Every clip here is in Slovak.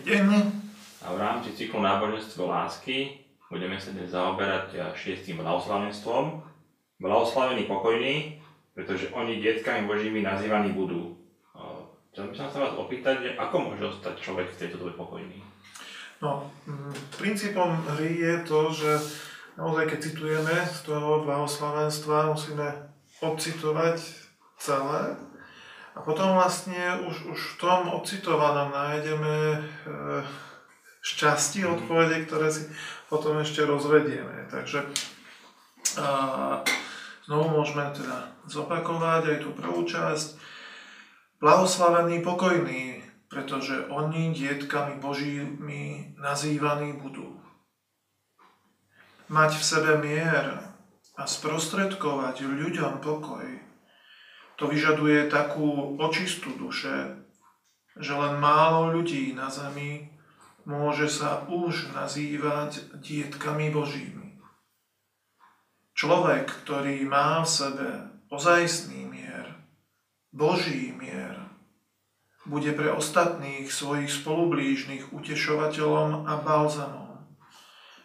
Deň. A v rámci cyklu náboženstvo lásky budeme sa dnes zaoberať eh, šiestým blahoslavenstvom. Blahoslavení pokojní, pretože oni detkami Božími nazývaní budú. Eh, chcel by som sa vás opýtať, ako môže ostať človek v tejto dobe pokojný? No, mm, princípom hry je to, že naozaj keď citujeme z toho blahoslavenstva, musíme odcitovať celé a potom vlastne už, už v tom ocitovanom nájdeme e, šťastie odpovede, ktoré si potom ešte rozvedieme. Takže a, znovu môžeme teda zopakovať aj tú prvú časť. Blahoslavení pokojní, pretože oni dietkami Božími nazývaní budú. Mať v sebe mier a sprostredkovať ľuďom pokoj to vyžaduje takú očistú duše, že len málo ľudí na zemi môže sa už nazývať dietkami Božími. Človek, ktorý má v sebe ozajstný mier, Boží mier, bude pre ostatných svojich spolublížnych utešovateľom a balzamom.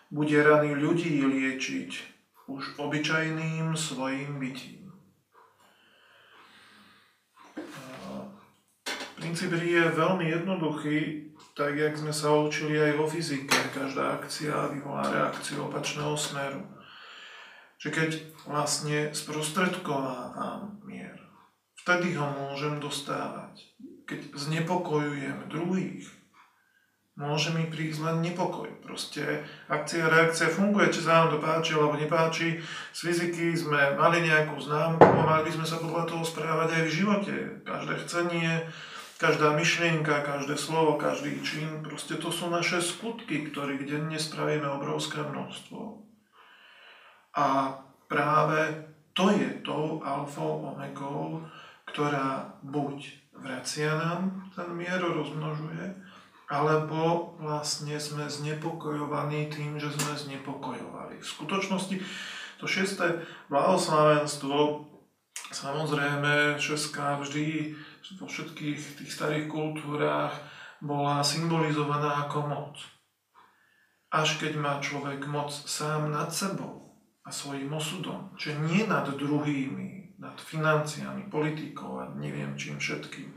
Bude rany ľudí liečiť už obyčajným svojim bytím. Princíp hry je veľmi jednoduchý, tak jak sme sa učili aj vo fyzike. Každá akcia vyvolá reakciu opačného smeru. Že keď vlastne sprostredkovávam mier, vtedy ho môžem dostávať. Keď znepokojujem druhých, môže mi prísť len nepokoj. Proste akcia, reakcia funguje, či sa nám to páči alebo nepáči. Z fyziky sme mali nejakú známku a mali by sme sa podľa toho správať aj v živote. Každé chcenie, Každá myšlienka, každé slovo, každý čin, proste to sú naše skutky, ktorých denne spravíme obrovské množstvo. A práve to je tou alfou omegou, ktorá buď vracia nám ten mier rozmnožuje, alebo vlastne sme znepokojovaní tým, že sme znepokojovali. V skutočnosti to šiesté blahoslavenstvo samozrejme Česká vždy vo všetkých tých starých kultúrách bola symbolizovaná ako moc. Až keď má človek moc sám nad sebou a svojim osudom, že nie nad druhými, nad financiami, politikou a neviem čím všetkým,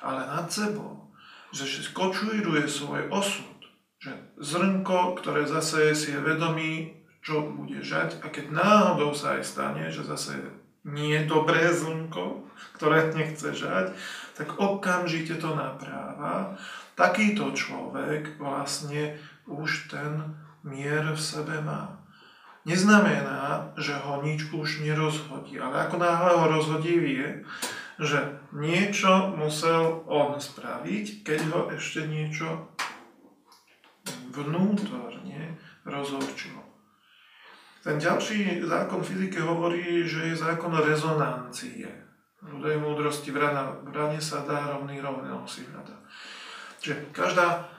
ale nad sebou, že skočujruje svoj osud, že zrnko, ktoré zase si je vedomý, čo bude žať a keď náhodou sa aj stane, že zase nie dobré zrnko, ktoré nechce žať, tak okamžite to napráva. Takýto človek vlastne už ten mier v sebe má. Neznamená, že ho nič už nerozhodí, ale ako náhle ho rozhodí vie, že niečo musel on spraviť, keď ho ešte niečo vnútorne rozhorčilo. Ten ďalší zákon fyziky hovorí, že je zákon rezonancie. Ľudej múdrosti v rane sa dá rovný rovného si hľada. Čiže každá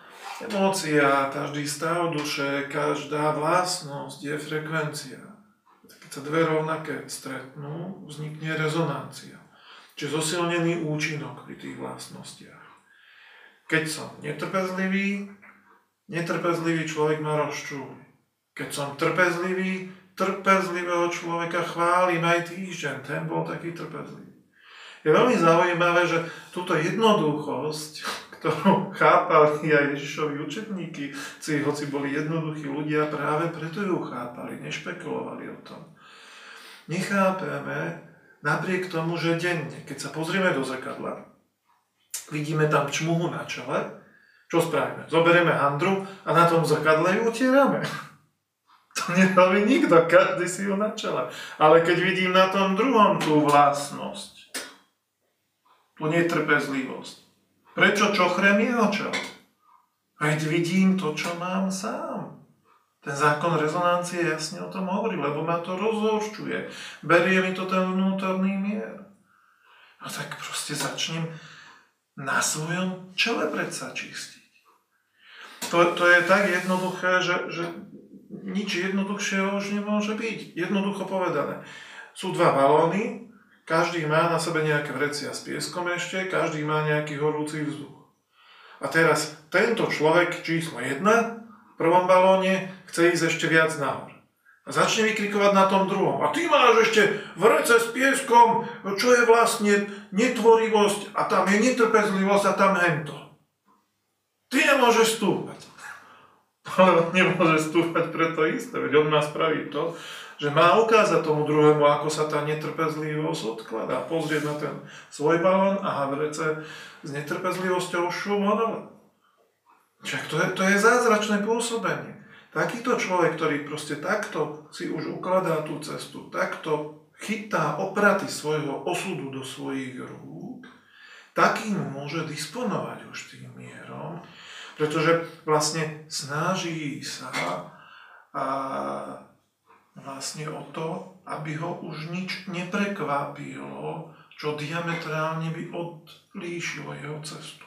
emócia, každý stav duše, každá vlastnosť je frekvencia. Keď sa dve rovnaké stretnú, vznikne rezonancia. Čiže zosilnený účinok pri tých vlastnostiach. Keď som netrpezlivý, netrpezlivý človek ma rozčúli. Keď som trpezlivý, trpezlivého človeka chválim aj týždeň, ten bol taký trpezlivý. Je veľmi zaujímavé, že túto jednoduchosť, ktorú chápali aj Ježišovi učetníky, hoci boli jednoduchí ľudia, práve preto ju chápali, nešpekulovali o tom. Nechápeme napriek tomu, že denne, keď sa pozrieme do zrkadla, vidíme tam čmuhu na čele, čo spravíme? Zoberieme handru a na tom zrkadle ju utierame. To nerobí nikto, každý si ju na čele. Ale keď vidím na tom druhom tú vlastnosť, tú netrpezlivosť, prečo čochrem jeho čelo? Veď vidím to, čo mám sám. Ten zákon rezonancie jasne o tom hovorí, lebo ma to rozhorčuje. Berie mi to ten vnútorný mier. A tak proste začnem na svojom čele predsa čistiť. To, to je tak jednoduché, že, že nič jednoduchšieho už nemôže byť. Jednoducho povedané. Sú dva balóny, každý má na sebe nejaké vrecia s pieskom ešte, každý má nejaký horúci vzduch. A teraz tento človek číslo 1 v prvom balóne chce ísť ešte viac nahor. A začne vykrikovať na tom druhom. A ty máš ešte vrece s pieskom, čo je vlastne netvorivosť a tam je netrpezlivosť a tam hento. Ty nemôžeš stúpať. On nemôže stúpať preto isté, veď on má spraviť to, že má ukázať tomu druhému, ako sa tá netrpezlivosť odkladá. Pozrieť na ten svoj balón a havrece s netrpezlivosťou šum Však to je, to je zázračné pôsobenie. Takýto človek, ktorý proste takto si už ukladá tú cestu, takto chytá opraty svojho osudu do svojich rúk, takým môže disponovať už tým mierom, pretože vlastne snaží sa a vlastne o to, aby ho už nič neprekvapilo, čo diametrálne by odlíšilo jeho cestu.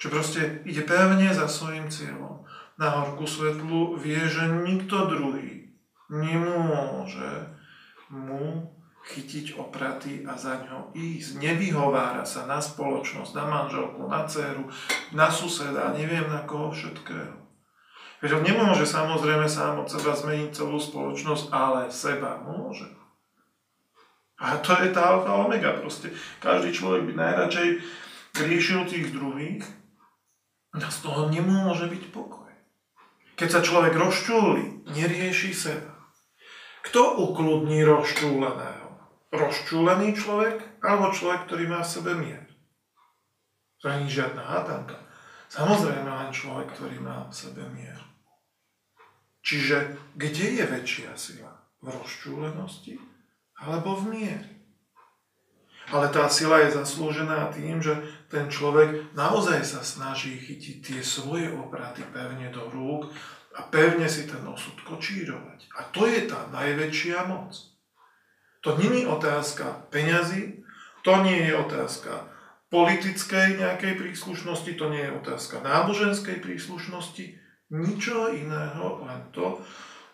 Čo proste ide pevne za svojim cieľom na horku svetlu, vie, že nikto druhý nemôže mu chytiť opraty a za ňo ísť. Nevyhovára sa na spoločnosť, na manželku, na dceru, na suseda, neviem na koho všetkého. Veď on nemôže samozrejme sám od seba zmeniť celú spoločnosť, ale seba môže. A to je tá alfa omega proste. Každý človek by najradšej riešil tých druhých a z toho nemôže byť pokoj. Keď sa človek rozčúli, nerieši seba. Kto ukludní rozčúleného? Rozčúlený človek alebo človek, ktorý má v sebe mier? To nie žiadna hádanka. Samozrejme len človek, ktorý má v sebe mier. Čiže kde je väčšia sila? V rozčúlenosti alebo v miery? Ale tá sila je zaslúžená tým, že ten človek naozaj sa snaží chytiť tie svoje opraty pevne do rúk a pevne si ten osud kočírovať. A to je tá najväčšia moc. To není otázka peňazí, to nie je otázka politickej nejakej príslušnosti, to nie je otázka náboženskej príslušnosti, ničo iného, len to,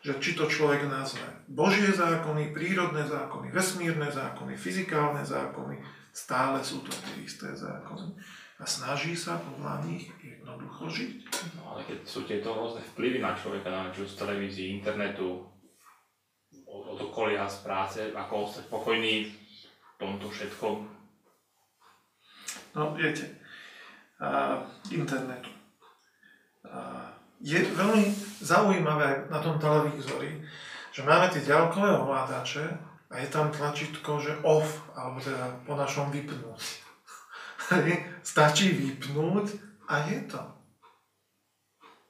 že či to človek nazve Božie zákony, prírodné zákony, vesmírne zákony, fyzikálne zákony, stále sú to tie isté zákony. A snaží sa podľa nich jednoducho žiť. No ale keď sú tieto rôzne vplyvy na človeka, čo z televízii, internetu, od, od okolia, z práce, ako ostať pokojný v tomto všetkom? No, viete, a, internetu. A, je veľmi zaujímavé na tom televízori, že máme tie ďalkové ovládače a je tam tlačítko, že off, alebo teda po našom vypnúť. Stačí vypnúť a je to.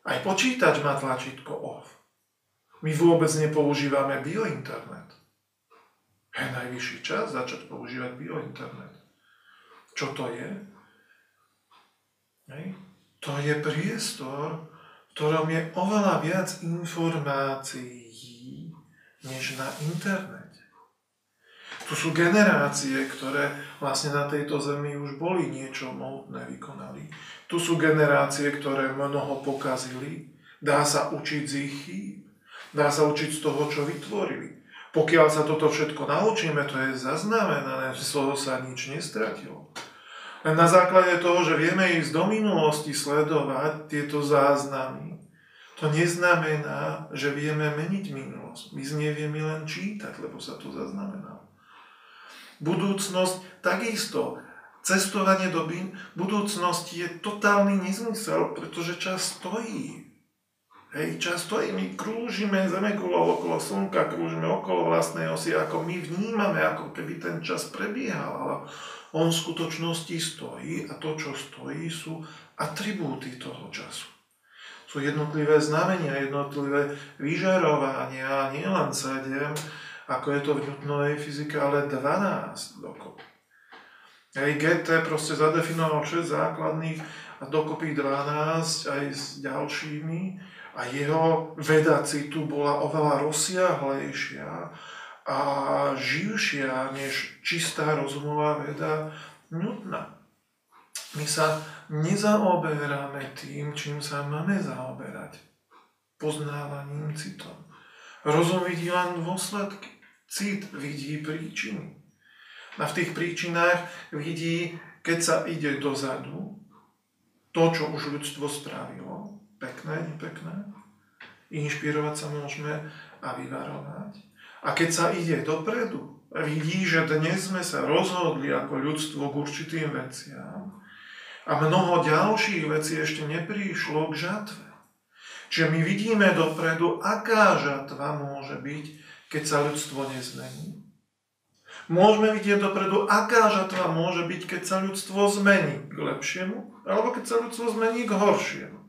Aj počítač má tlačítko off. My vôbec nepoužívame biointernet. Je najvyšší čas začať používať biointernet. Čo to je? Hej. To je priestor, ktorom je oveľa viac informácií než na internete. Tu sú generácie, ktoré vlastne na tejto zemi už boli niečo mohutné vykonali. Tu sú generácie, ktoré mnoho pokazili. Dá sa učiť z ich chýb. Dá sa učiť z toho, čo vytvorili. Pokiaľ sa toto všetko naučíme, to je zaznamenané, z toho sa nič nestratilo. Len na základe toho, že vieme ísť do minulosti sledovať tieto záznamy, to neznamená, že vieme meniť minulosť. My z nej vieme len čítať, lebo sa to zaznamenalo. Budúcnosť takisto. Cestovanie do budúcnosti je totálny nezmysel, pretože čas stojí. Hej, čas stojí, my krúžime zemekulou okolo Slnka, krúžime okolo vlastnej osy, ako my vnímame, ako keby ten čas prebiehal, ale on v skutočnosti stojí a to, čo stojí, sú atribúty toho času. Sú jednotlivé znamenia, jednotlivé vyžarovania, nielen 7, ako je to v Newtonovej fyzike, ale 12 dokopy. Hej, GT proste zadefinoval 6 základných a dokopy 12 aj s ďalšími a jeho veda citu bola oveľa rozsiahlejšia a živšia než čistá rozumová veda nutná. My sa nezaoberáme tým, čím sa máme zaoberať. Poznávaním citom. Rozum vidí len dôsledky. Cit vidí príčiny. A v tých príčinách vidí, keď sa ide dozadu, to, čo už ľudstvo spravilo, pekné, nepekné, inšpirovať sa môžeme a vyvarovať. A keď sa ide dopredu, vidí, že dnes sme sa rozhodli ako ľudstvo k určitým veciam a mnoho ďalších vecí ešte neprišlo k žatve. Čiže my vidíme dopredu, aká žatva môže byť, keď sa ľudstvo nezmení. Môžeme vidieť dopredu, aká žatva môže byť, keď sa ľudstvo zmení k lepšiemu, alebo keď sa ľudstvo zmení k horšiemu.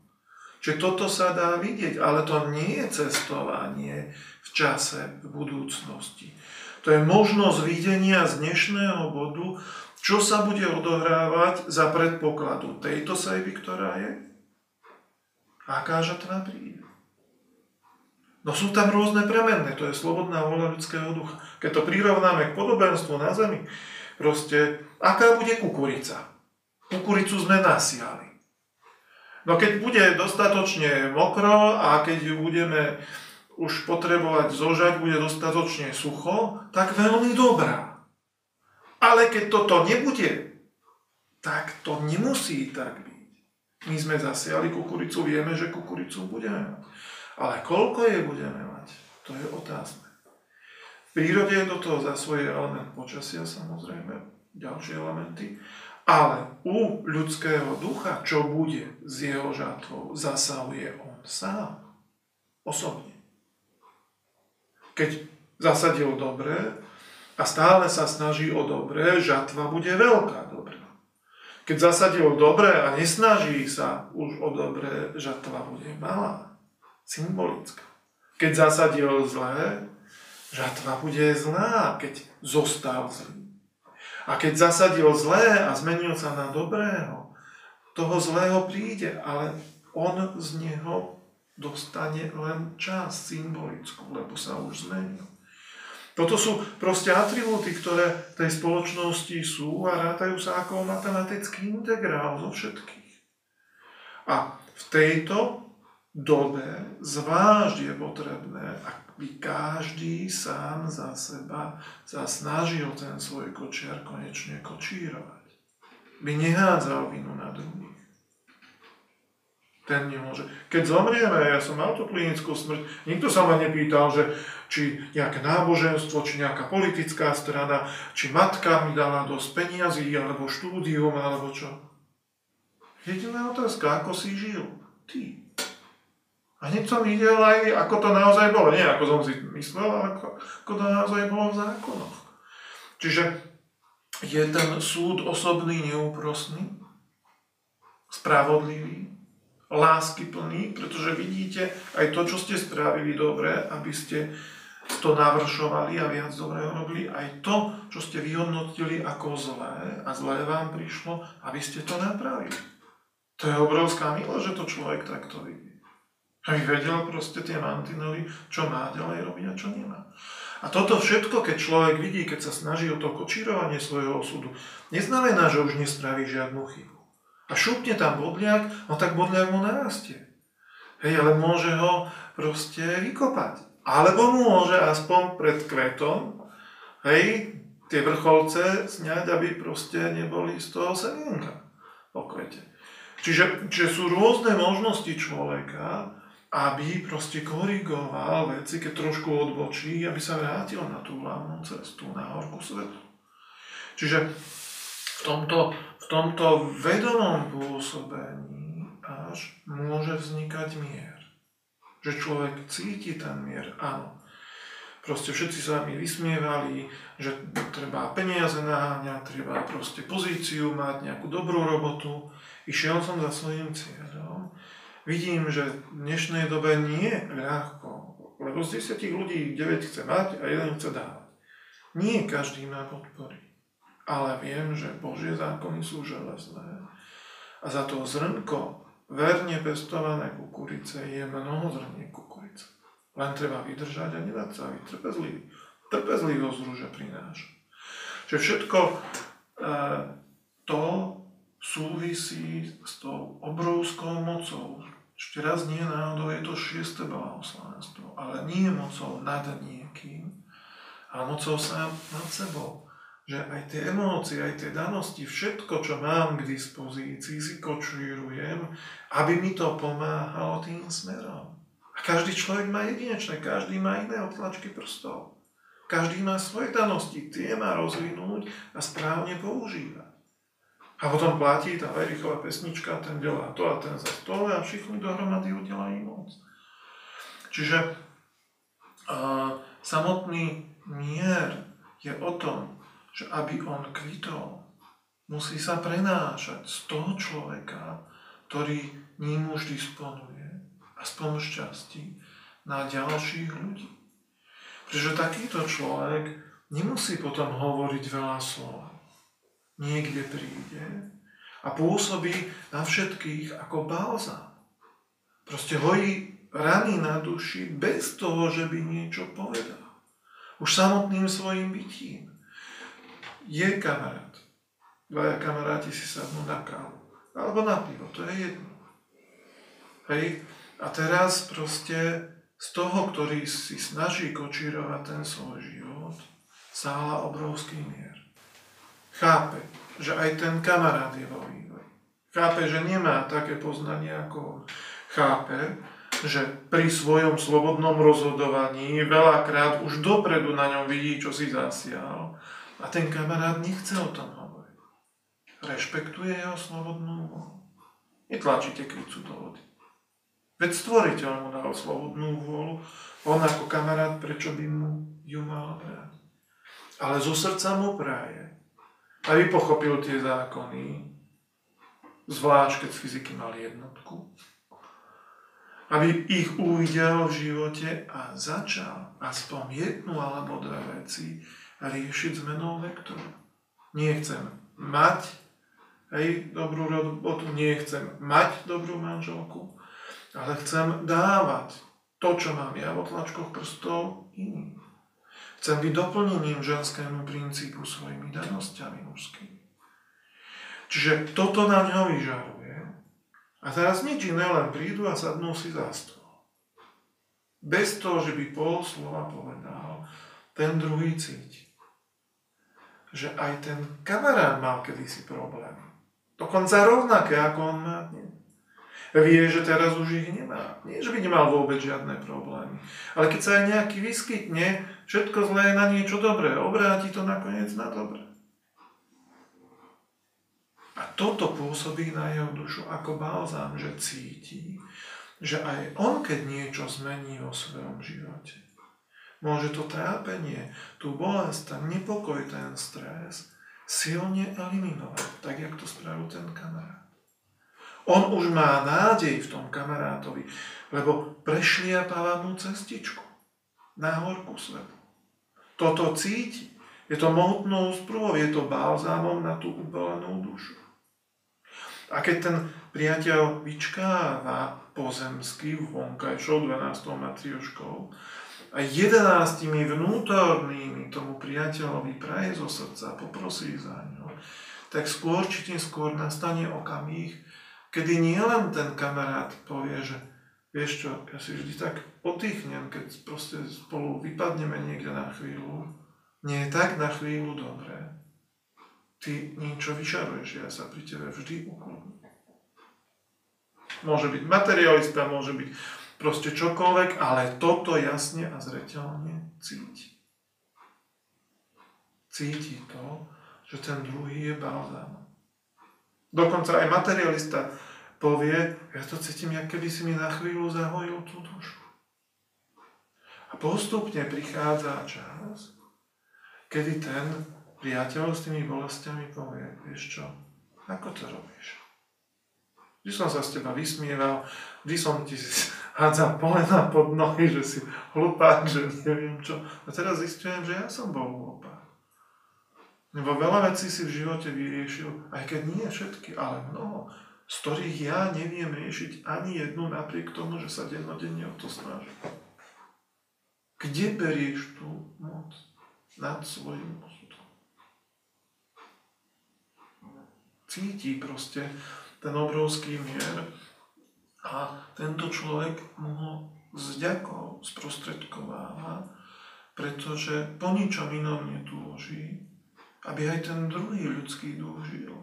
Čiže toto sa dá vidieť, ale to nie je cestovanie v čase, v budúcnosti. To je možnosť videnia z dnešného bodu, čo sa bude odohrávať za predpokladu tejto sejby, ktorá je, aká žatva príde. No sú tam rôzne premenné, to je slobodná voľa ľudského ducha. Keď to prirovnáme k podobenstvu na zemi, proste, aká bude kukurica? Kukuricu sme nasiali. No keď bude dostatočne mokro a keď ju budeme už potrebovať zožať, bude dostatočne sucho, tak veľmi dobrá. Ale keď toto nebude, tak to nemusí tak byť. My sme zasiali kukuricu, vieme, že kukuricu budeme mať. Ale koľko je budeme mať, to je otázne. V prírode je do toho za svoje element počasia, samozrejme, ďalšie elementy, ale u ľudského ducha, čo bude s jeho žatvou, zasahuje on sám, osobne. Keď zasadil dobre a stále sa snaží o dobré, žatva bude veľká dobrá. Keď zasadil dobre a nesnaží sa už o dobré, žatva bude malá symbolická. Keď zasadil zlé, žatva bude zlá, keď zostal zlý. A keď zasadil zlé a zmenil sa na dobrého, toho zlého príde, ale on z neho dostane len čas symbolickú, lebo sa už zmenil. Toto sú proste atribúty, ktoré v tej spoločnosti sú a rátajú sa ako matematický integrál zo všetkých. A v tejto dobe zvlášť je potrebné, aby každý sám za seba sa snažil ten svoj kočiar konečne kočírovať. By nehádzal vinu na druhých. Ten nemôže. Keď zomrieme, ja som mal tú klinickú smrť, nikto sa ma nepýtal, že či nejaké náboženstvo, či nejaká politická strana, či matka mi dala dosť peniazy, alebo štúdium, alebo čo. Jediná otázka, ako si žil? Ty. A hneď som videl aj, ako to naozaj bolo. Nie ako som si myslel, ale ako, ako to naozaj bolo v zákonoch. Čiže je ten súd osobný, neúprosný, spravodlivý, láskyplný, pretože vidíte aj to, čo ste spravili dobre, aby ste to navršovali a viac dobrého robili, aj to, čo ste vyhodnotili ako zlé a zlé vám prišlo, aby ste to napravili. To je obrovská milosť, že to človek takto vidí. Aby vedel proste tie mantinely, čo má ďalej robiť a čo nemá. A toto všetko, keď človek vidí, keď sa snaží o to kočírovanie svojho osudu, neznamená, že už nespraví žiadnu chybu. A šupne tam bodliak, no tak bodliak mu narastie. Hej, ale môže ho proste vykopať. Alebo môže aspoň pred kvetom, hej, tie vrcholce sňať, aby proste neboli z toho semienka po kvete. Čiže, čiže sú rôzne možnosti človeka, aby proste korigoval veci, keď trošku odbočí, aby sa vrátil na tú hlavnú cestu, na horku svetu. Čiže v tomto, v tomto vedomom pôsobení až môže vznikať mier. Že človek cíti ten mier, áno. Proste všetci sa mi vysmievali, že treba peniaze naháňať, treba proste pozíciu mať, nejakú dobrú robotu. Išiel som za svojím cieľom vidím, že v dnešnej dobe nie je ľahko, lebo z 10 ľudí 9 chce mať a jeden chce dávať. Nie každý má podpory, ale viem, že Božie zákony sú železné a za to zrnko verne pestované kukurice je mnoho zrniek kukurice. Len treba vydržať a nedať sa byť trpezlivý. Trpezlivosť rúže prináša. Čiže všetko e, to súvisí s tou obrovskou mocou, ešte raz nie náhodou je to šieste blahoslavenstvo, ale nie mocou nad niekým, ale mocou sám nad sebou. že aj tie emócie, aj tie danosti, všetko, čo mám k dispozícii, si kočírujem, aby mi to pomáhalo tým smerom. A každý človek má jedinečné, každý má iné otlačky prstov. Každý má svoje danosti, tie má rozvinúť a správne používať. A potom platí tá Erichová pesnička, ten delá to a ten za to a všichni dohromady udelajú moc. Čiže uh, samotný mier je o tom, že aby on kvitol, musí sa prenášať z toho človeka, ktorý ním už disponuje, aspoň šťastí, na ďalších ľudí. Pretože takýto človek nemusí potom hovoriť veľa slov. Niekde príde a pôsobí na všetkých ako balzám. Proste hojí rany na duši bez toho, že by niečo povedal. Už samotným svojim bytím je kamarát. Dvaja kamaráti si sadnú na kávu. Alebo na pivo, to je jedno. Hej? A teraz proste z toho, ktorý si snaží kočírovať ten svoj život, sála obrovský mier. Chápe, že aj ten kamarát je vo vývoji. Chápe, že nemá také poznanie ako on. Chápe, že pri svojom slobodnom rozhodovaní veľakrát už dopredu na ňom vidí, čo si zasial a ten kamarát nechce o tom hovoriť. Rešpektuje jeho slobodnú vôľu. Netlačíte kricu do vody. Veď stvoriteľ mu dal slobodnú vôľu, on ako kamarát, prečo by mu ju mal brať? Ale zo srdca mu praje, aby pochopil tie zákony, zvlášť keď z fyziky mal jednotku, aby ich uvidel v živote a začal aspoň jednu alebo dve veci riešiť zmenou vektoru. Nie chcem mať hej, dobrú robotu, nie chcem mať dobrú manželku, ale chcem dávať to, čo mám ja v otlačkoch prstov iným. Chcem byť doplnením ženskému princípu svojimi danosťami mužskými. Čiže toto na ňo vyžaruje. A teraz nič iné, len prídu a sadnú si za stôl. Bez toho, že by pol slova povedal, ten druhý cíti že aj ten kamarát mal kedysi problém. Dokonca rovnaké, ako on má dnes. Vie, že teraz už ich nemá. Nie, že by nemal vôbec žiadne problémy. Ale keď sa aj nejaký vyskytne, všetko zlé je na niečo dobré. Obráti to nakoniec na dobré. A toto pôsobí na jeho dušu ako balzám, že cíti, že aj on, keď niečo zmení vo svojom živote, môže to trápenie, tú bolesť, ten nepokoj, ten stres silne eliminovať, tak jak to spravil ten kamarát. On už má nádej v tom kamarátovi, lebo prešliapáva mu cestičku na horku svetu. Toto cíti. Je to mohutnou sprúvou, je to balzámom na tú ubelenú dušu. A keď ten priateľ vyčkáva pozemsky vonkajšou 12. matrioškou, a jedenáctimi vnútornými tomu priateľovi praje zo srdca, poprosí za ňo, tak skôr či skôr nastane okamih, kedy nielen ten kamarát povie, že vieš čo, ja si vždy tak oddychnem, keď proste spolu vypadneme niekde na chvíľu. Nie je tak na chvíľu dobré. Ty niečo vyšaruješ, ja sa pri tebe vždy ukludním. Môže byť materialista, môže byť proste čokoľvek, ale toto jasne a zreteľne cíti. Cíti to, že ten druhý je balzám. Dokonca aj materialista povie, ja to cítim, ako keby si mi na chvíľu zahojil tú dušu. A postupne prichádza čas, kedy ten priateľ s tými bolestiami povie, vieš čo, ako to robíš? Vždy som sa z teba vysmieval, vždy som ti hádzal polena pod nohy, že si hlupák, že neviem čo. A teraz zistujem, že ja som bol hlupák. Lebo veľa vecí si v živote vyriešil, aj keď nie všetky, ale mnoho, z ktorých ja neviem riešiť ani jednu napriek tomu, že sa dennodenne o to snažím. Kde berieš tú moc nad svojim osudom? Cíti proste, ten obrovský mier a tento človek mu ho s ďakou sprostredkováva, pretože po ničom inom netúži, aby aj ten druhý ľudský duch žil.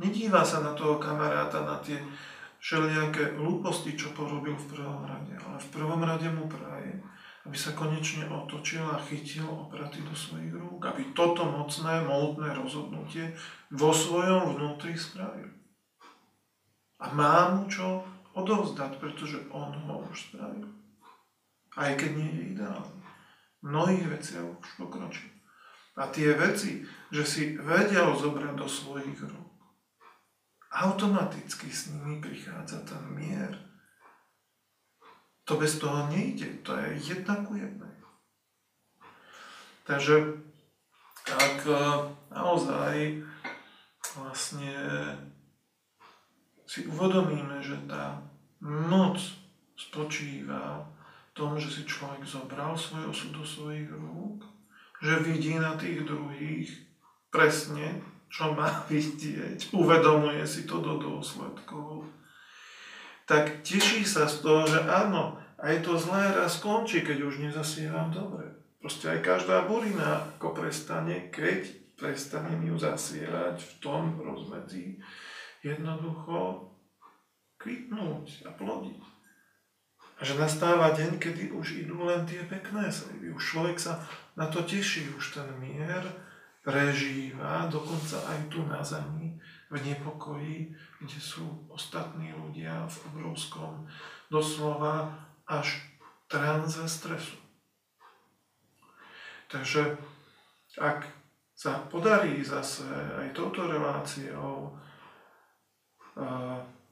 Nedíva sa na toho kamaráta, na tie všelijaké hlúposti, čo porobil v prvom rade, ale v prvom rade mu praje, aby sa konečne otočil a chytil opraty do svojich rúk, aby toto mocné, mohutné rozhodnutie vo svojom vnútri spravil. A má mu čo odovzdať, pretože on ho už spravil. Aj keď nie je ideálny. V mnohých veciach už pokročil. A tie veci, že si vedel zobrať do svojich rúk, automaticky s nimi prichádza ten mier, to bez toho nejde, to je jedna ku jednej. Takže ak e, naozaj vlastne si uvedomíme, že tá moc spočíva v tom, že si človek zobral svoj osud do svojich rúk, že vidí na tých druhých presne, čo má vidieť, uvedomuje si to do dôsledkov, tak teší sa z toho, že áno, aj to zlé raz skončí, keď už nezasievam dobre. Proste aj každá burina ako prestane, keď prestanem ju zasievať v tom rozmedzi, jednoducho kvitnúť a plodiť. A že nastáva deň, kedy už idú len tie pekné sejby. Už človek sa na to teší, už ten mier prežíva, dokonca aj tu na zemi, v nepokoji, kde sú ostatní ľudia v obrovskom, doslova až tranze stresu. Takže ak sa podarí zase aj touto reláciou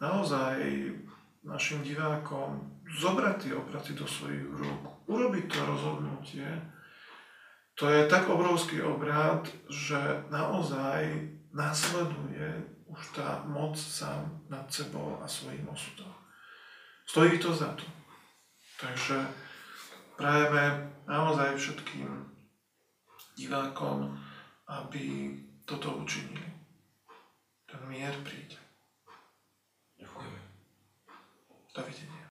naozaj našim divákom zobrať tie opraty do svojich rúk, urobiť to rozhodnutie, to je tak obrovský obrad, že naozaj následuje už tá moc sám nad sebou a svojím osudom. Stojí to za to. Takže prajeme naozaj všetkým divákom, aby toto učinili. Ten mier príde. Ďakujeme. Dovidenia.